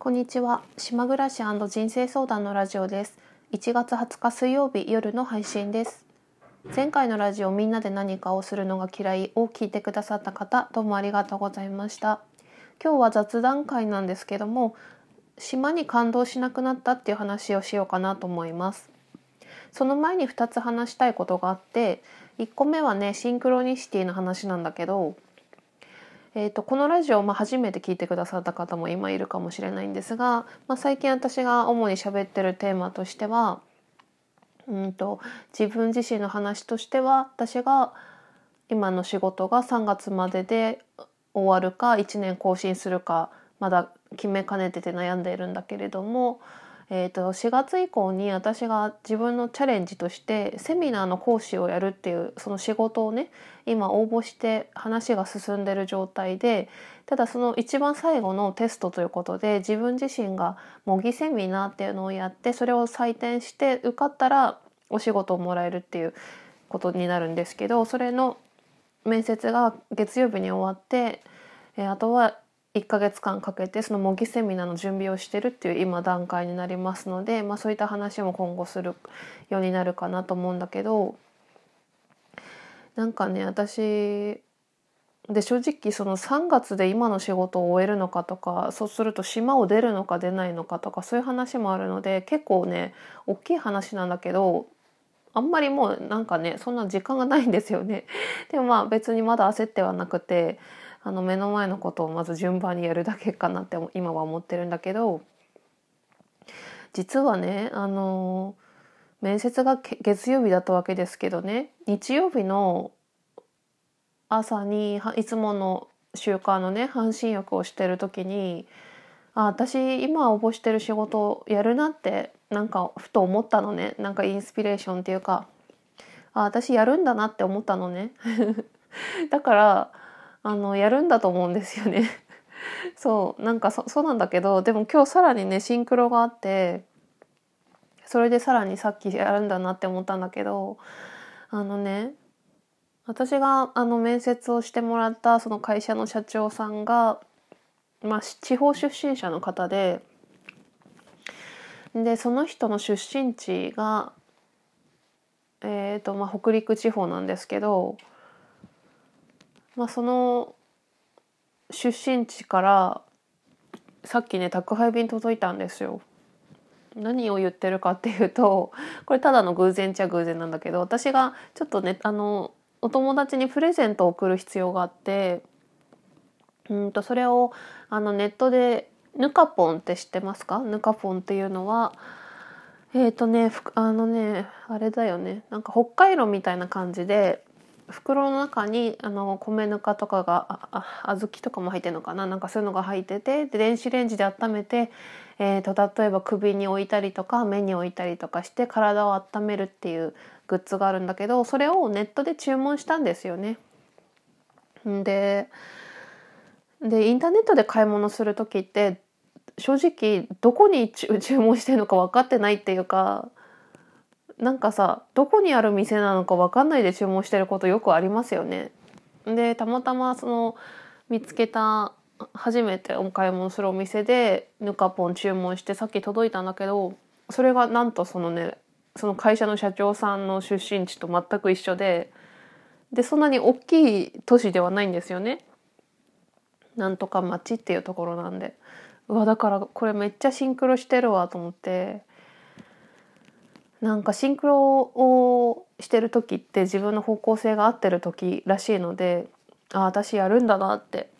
こんにちは。島暮らし人生相談のラジオです。1月20日水曜日夜の配信です。前回のラジオみんなで何かをするのが嫌いを聞いてくださった方どうもありがとうございました。今日は雑談会なんですけども島に感動しなくなったっていう話をしようかなと思います。その前に2つ話したいことがあって1個目はねシンクロニシティの話なんだけどえーと、このラジオ、まあ、初めて聞いてくださった方も今いるかもしれないんですが、まあ、最近私が主に喋ってるテーマとしてはうんと自分自身の話としては私が今の仕事が3月までで終わるか1年更新するかまだ決めかねてて悩んでいるんだけれどもえー、と4月以降に私が自分のチャレンジとしてセミナーの講師をやるっていうその仕事をね今応募して話が進んでる状態でただその一番最後のテストということで自分自身が模擬セミナーっていうのをやってそれを採点して受かったらお仕事をもらえるっていうことになるんですけどそれの面接が月曜日に終わって、えあとは1ヶ月間かけてその模擬セミナーの準備をしてるっていう今段階になりますので、まあ、そういった話も今後するようになるかなと思うんだけどなんかね私で正直その3月で今の仕事を終えるのかとかそうすると島を出るのか出ないのかとかそういう話もあるので結構ね大きい話なんだけどあんまりもうなんかねそんな時間がないんですよね。でもまあ別にまだ焦ってはなくてあの目の前のことをまず順番にやるだけかなって今は思ってるんだけど実はねあの面接が月曜日だったわけですけどね日曜日の朝にいつもの習慣のね半身浴をしてる時にあ私今応募してる仕事やるなってなんかふと思ったのね。なんかインスピレーションっていうかあ私やるんだなって思ったのね。だからあのやるんだと思うんですよね。そうなんかそうなんだけどでも今日さらにねシンクロがあってそれでさらにさっきやるんだなって思ったんだけどあのね私があの面接をしてもらったその会社の社長さんが、まあ、地方出身者の方ででその人の出身地が、えーとまあ、北陸地方なんですけどまあ、その出身地からさっきね宅配便届いたんですよ。何を言ってるかっていうとこれただの偶然っちゃ偶然なんだけど私がちょっとねあのお友達にプレゼントを送る必要があってうんとそれをあのネットでヌカポンって知ってますか？ヌカポンっていうのはえっ、ー、とねあのねあれだよねなんか北海道みたいな感じで袋の中にあの米ぬかとかが小豆とかも入ってるのかな？なんかそういうのが入っててで電子レンジで温めて、えーと、例えば首に置いたりとか目に置いたりとかして体を温めるっていうグッズがあるんだけどそれをネットで注文したんですよね。ででインターネットで買い物する時って正直どこに注 文してるのか分かってないっていうかなんかさどこにある店なのか分かんないで注文してることよくありますよね。でたまたまその見つけた初めてお買い物するお店でぬかポン注文してさっき届いたんだけどそれがなんとそのねその会社の社長さんの出身地と全く一緒ででそんなに大きい都市ではないんですよね。なんとか町っていうところなんでうわだからこれめっちゃシンクロしてるわと思ってなんかシンクロをしてる時って自分の方向性が合ってる時らしいのでああ私やるんだなって、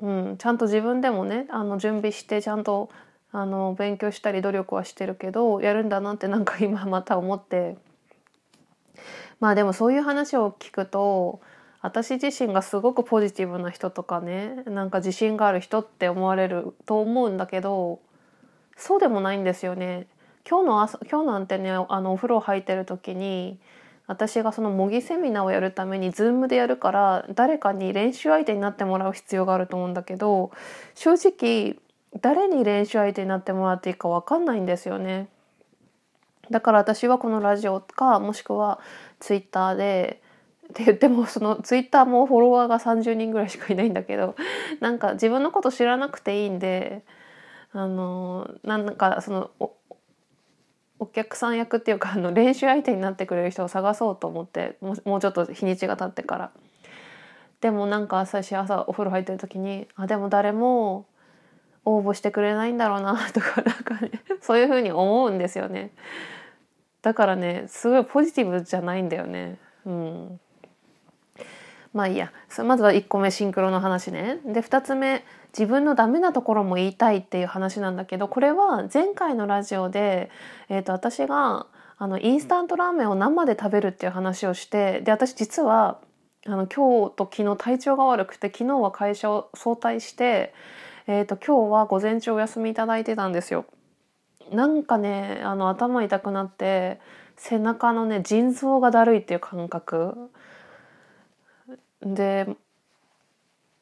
うん、ちゃんと自分でもねあの準備してちゃんとあの勉強したり努力はしてるけどやるんだなってなんか今また思ってまあでもそういう話を聞くと私自身がすごくポジティブな人とかねなんか自信がある人って思われると思うんだけどそうでもないんですよね。今日の朝今日なんてねあのお風呂入ってる時に私がその模擬セミナーをやるために Zoom でやるから誰かに練習相手になってもらう必要があると思うんだけど正直誰に練習相手になってもらっていいか分かんないんですよね。だから私はこのラジオかもしくは Twitter でって言ってもその Twitter もフォロワーが30人ぐらいしかいないんだけどなんか自分のこと知らなくていいんでああのなんかそのお客さん役っていうかあの練習相手になってくれる人を探そうと思ってもうもうちょっと日にちが経ってから。でもなんか最初朝お風呂入ってる時にあでも誰も応募してくれないんだろうなとかなんかね そういうふうに思うんですよね。だからねすごいポジティブじゃないんだよね。うん。まあいいや。まずは1個目シンクロの話ね。で2つ目自分のダメなところも言いたいっていう話なんだけどこれは前回のラジオで、えー、と私があのインスタントラーメンを生で食べるっていう話をしてで私実はあの今日と昨日体調が悪くて昨日は会社を早退して、えー、と今日は午前中お休みいただいてたんですよ。なんかねあの頭痛くなって背中のね腎臓がだるいっていう感覚。で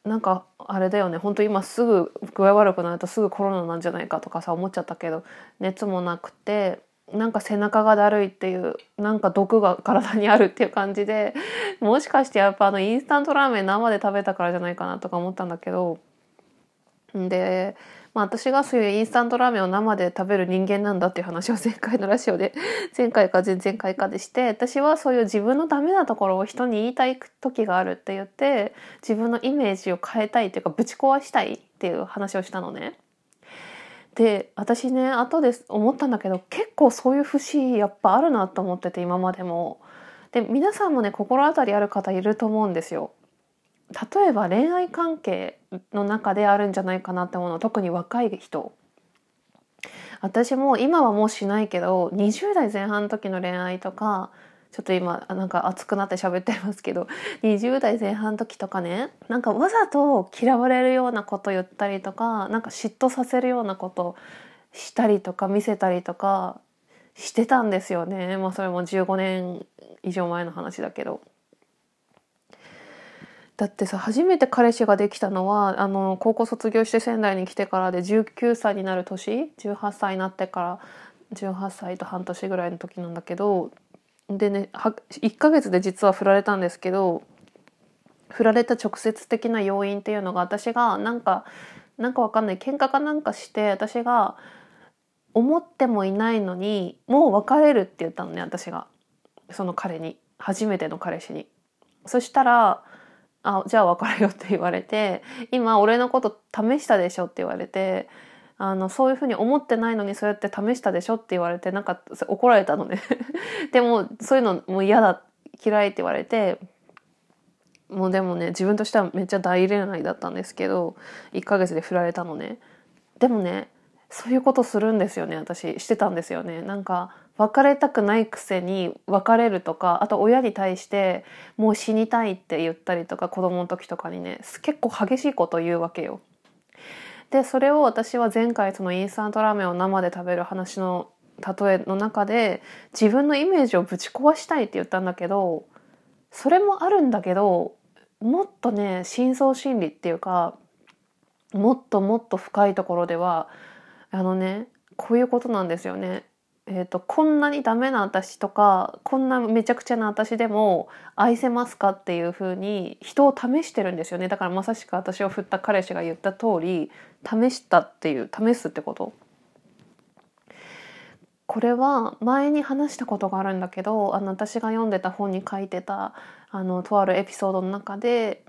なんかあれだよね。本当今すぐ具合悪くなるとすぐコロナなんじゃないかとかさ思っちゃったけど熱もなくてなんか背中がだるいっていうなんか毒が体にあるっていう感じでもしかしてやっぱあのインスタントラーメン生で食べたからじゃないかなとか思ったんだけどでまあ、私がそういうインスタントラーメンを生で食べる人間なんだっていう話を前回のラジオで 前回か前々回かでして私はそういう自分のダメなところを人に言いたい時があるって言って自分のイメージを変えたいっていうかぶち壊したいっていう話をしたのね。で私ね後で思ったんだけど結構そういう節やっぱあるなと思ってて今までも。で皆さんもね心当たりある方いると思うんですよ。例えば恋愛関係の中であるんじゃないかなって思うの特に若い人私も今はもうしないけど20代前半の時の恋愛とかちょっと今なんか熱くなって喋ってますけど 20代前半の時とかねなんかわざと嫌われるようなこと言ったりとかなんか嫉妬させるようなことしたりとか見せたりとかしてたんですよねまあそれも15年以上前の話だけど。だってさ初めて彼氏ができたのはあの高校卒業して仙台に来てからで19歳になる年18歳になってから18歳と半年ぐらいの時なんだけどでねは1ヶ月で実は振られたんですけど振られた直接的な要因っていうのが私がなんかなんかわかんない。喧嘩かなんかして私が思ってもいないのにもう別れるって言ったのね私が。その彼に。初めての彼氏に。そしたらあじゃあ別れよって言われて今俺のこと試したでしょって言われてあのそういうふうに思ってないのにそうやって試したでしょって言われてなんか怒られたのね。でもそういうのもう嫌だ嫌いって言われてもうでもね自分としてはめっちゃ大恋愛だったんですけど1ヶ月で振られたのね。でもねそういうことするんですよね私。してたんですよね。なんか別れたくないくせに別れるとかあと親に対してもう死にたいって言ったりとか子供の時とかにね結構激しいことを言うわけよ。でそれを私は前回そのインスタントラーメンを生で食べる話の例えの中で自分のイメージをぶち壊したいって言ったんだけどそれもあるんだけどもっとね深層心理っていうかもっともっと深いところではあのねこういうことなんですよね。えーと、こんなにダメな私とかこんなめちゃくちゃな私でも愛せますかっていう風に人を試してるんですよね。だからまさしく私を振った彼氏が言った通り試したっていう試すってこと。これは前に話したことがあるんだけどあの私が読んでた本に書いてたあのとあるエピソードの中で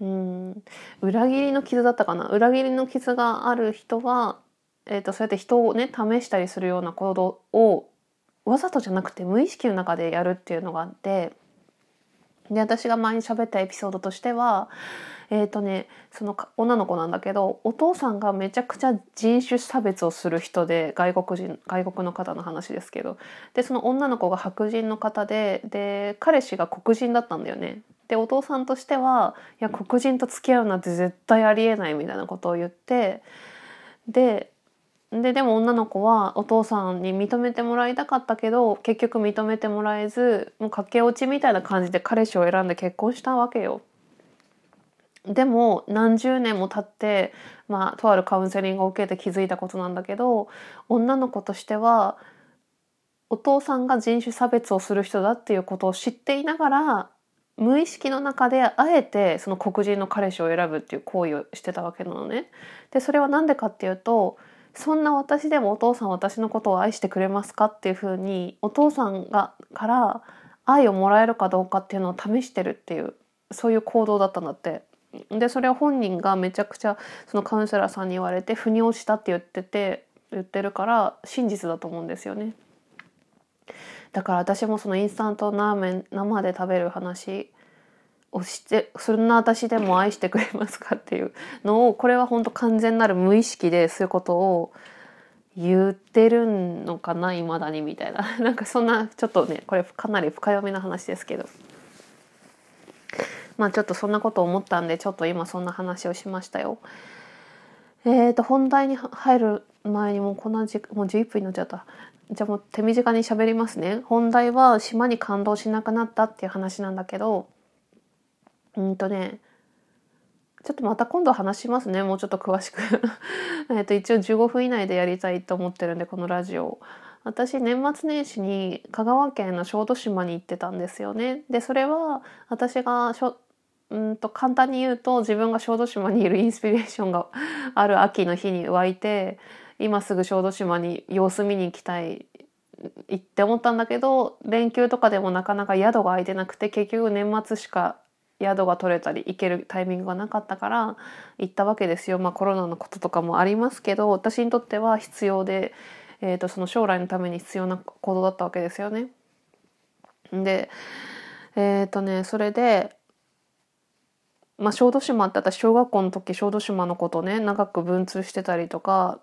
うん裏切りの傷だったかな。裏切りの傷がある人はえーと、そうやって人をね試したりするような行動をわざとじゃなくて無意識の中でやるっていうのがあってで私が前に喋ったエピソードとしてはえっ、ー、とねその女の子なんだけどお父さんがめちゃくちゃ人種差別をする人で外国人外国の方の話ですけどでその女の子が白人の方でで彼氏が黒人だったんだよね。でお父さんとしてはいや黒人と付き合うなんて絶対ありえないみたいなことを言ってでででも女の子はお父さんに認めてもらいたかったけど結局認めてもらえずもう駆け落ちみたいな感じで彼氏を選んで結婚したわけよ。でも何十年も経って、まあ、とあるカウンセリングを受けて気づいたことなんだけど女の子としてはお父さんが人種差別をする人だっていうことを知っていながら無意識の中であえてその黒人の彼氏を選ぶっていう行為をしてたわけなのね。でそれは何でかっていうとそんな私でもお父さん私のことを愛してくれますか？っていうふうにお父さんがから愛をもらえるかどうかっていうのを試してるっていうそういう行動だったんだって。でそれは本人がめちゃくちゃそのカウンセラーさんに言われて腑に落ちたって言ってて言ってるから真実だと思うんですよね。だから私もそのインスタントラーメン生で食べる話をしてそんな私でも愛してくれますかっていうのをこれは本当完全なる無意識でそういうことを言ってるのかな未だにみたいな。なんかそんなちょっとねこれかなり深読みな話ですけど。まあちょっとそんなこと思ったんでちょっと今そんな話をしましたよ。えーと本題に入る前にもうこんな時もう11分になっちゃった。じゃあもう手短に喋りますね。本題は島に感動しなくなったっていう話なんだけど。うんとねちょっとまた今度話しますねもうちょっと詳しく。えと一応15分以内でやりたいと思ってるんでこのラジオ私年末年始に香川県の小豆島に行ってたんですよね。でそれは私がしょうんと簡単に言うと自分が小豆島にいるインスピレーションが ある秋の日に湧いて今すぐ小豆島に様子見に行きたい行って思ったんだけど連休とかでもなかなか宿が空いてなくて結局年末しか宿が取れたり行けるタイミングがなかったから行ったわけですよ。まあコロナのこととかもありますけど私にとっては必要で、えー、とその将来のために必要な行動だったわけですよね。でえっ、ー、とねそれでまあ、小豆島って私小学校の時小豆島のことね長く文通してたりとか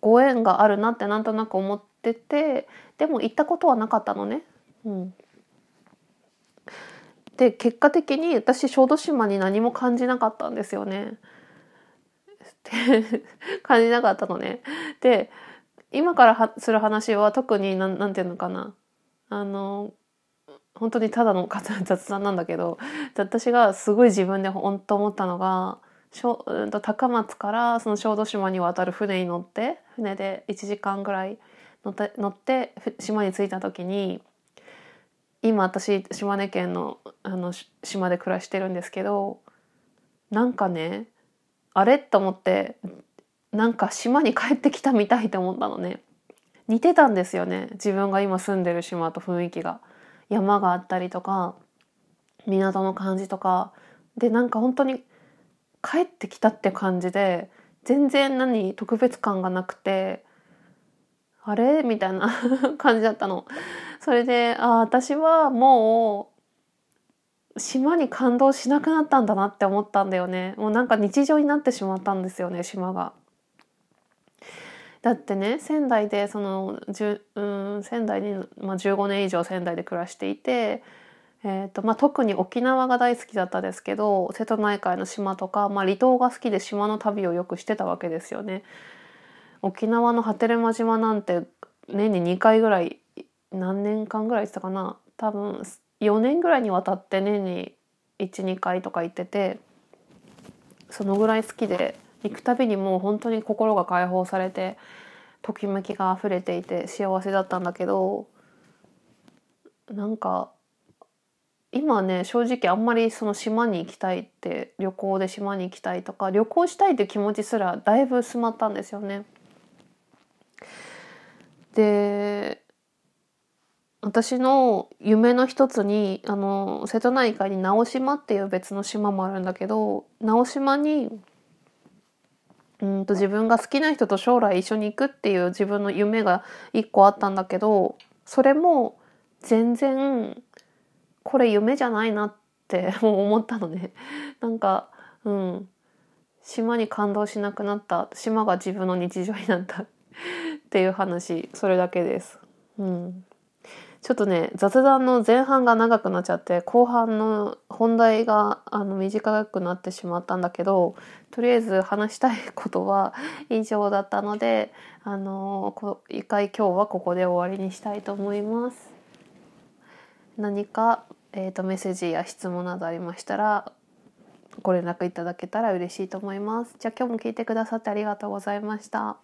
ご縁があるなってなんとなく思っててでも行ったことはなかったのね。うん、で結果的に私小豆島に何も感じなかったんですよね。感じなかったのね。で今からする話は特に何ていうのかなあの本当にただの雑談なんだけど私がすごい自分で本当思ったのが高松からその小豆島に渡る船に乗って船で1時間ぐらい乗って乗って島に着いた時に今私島根県のあの島で暮らしてるんですけどなんかねあれと思ってなんか島に帰ってきたみたいと思ったのね。似てたんですよね。自分が今住んでる島と雰囲気が。山があったりとか港の感じとか。でなんか本当に帰ってきたって感じで全然何特別感がなくてあれ？みたいな 感じだったの。それであ私はもう島に感動しなくなったんだなって思ったんだよね。もうなんか日常になってしまったんですよね島が。だってね仙台でそのうん仙台に、まあ、15年以上仙台で暮らしていてえーとまあ、特に沖縄が大好きだったですけど瀬戸内海の島とか、まあ、離島が好きで島の旅をよくしてたわけですよね。沖縄の波照間島なんて年に2回ぐらい何年間ぐらいしたかな多分4年ぐらいにわたって年に12回とか行っててそのぐらい好きで行くたびにもう本当に心が解放されてときめきが溢れていて幸せだったんだけどなんか今ね正直あんまりその島に行きたいって旅行で島に行きたいとか旅行したいって気持ちすらだいぶ薄まったんですよね。で私の夢の一つにあの瀬戸内海に直島っていう別の島もあるんだけど直島にうんと自分が好きな人と将来一緒に行くっていう自分の夢が一個あったんだけどそれも全然これ夢じゃないなって もう思ったのね。なんか、うん。島に感動しなくなった。島が自分の日常になったっていう話。それだけです。うん。ちょっとね、雑談の前半が長くなっちゃって、後半の本題があの短くなってしまったんだけど、とりあえず話したいことは以上だったので、あの、一回今日はここで終わりにしたいと思います。何か、えーと、メッセージや質問などありましたらご連絡いただけたら嬉しいと思います。じゃあ今日も聞いてくださってありがとうございました。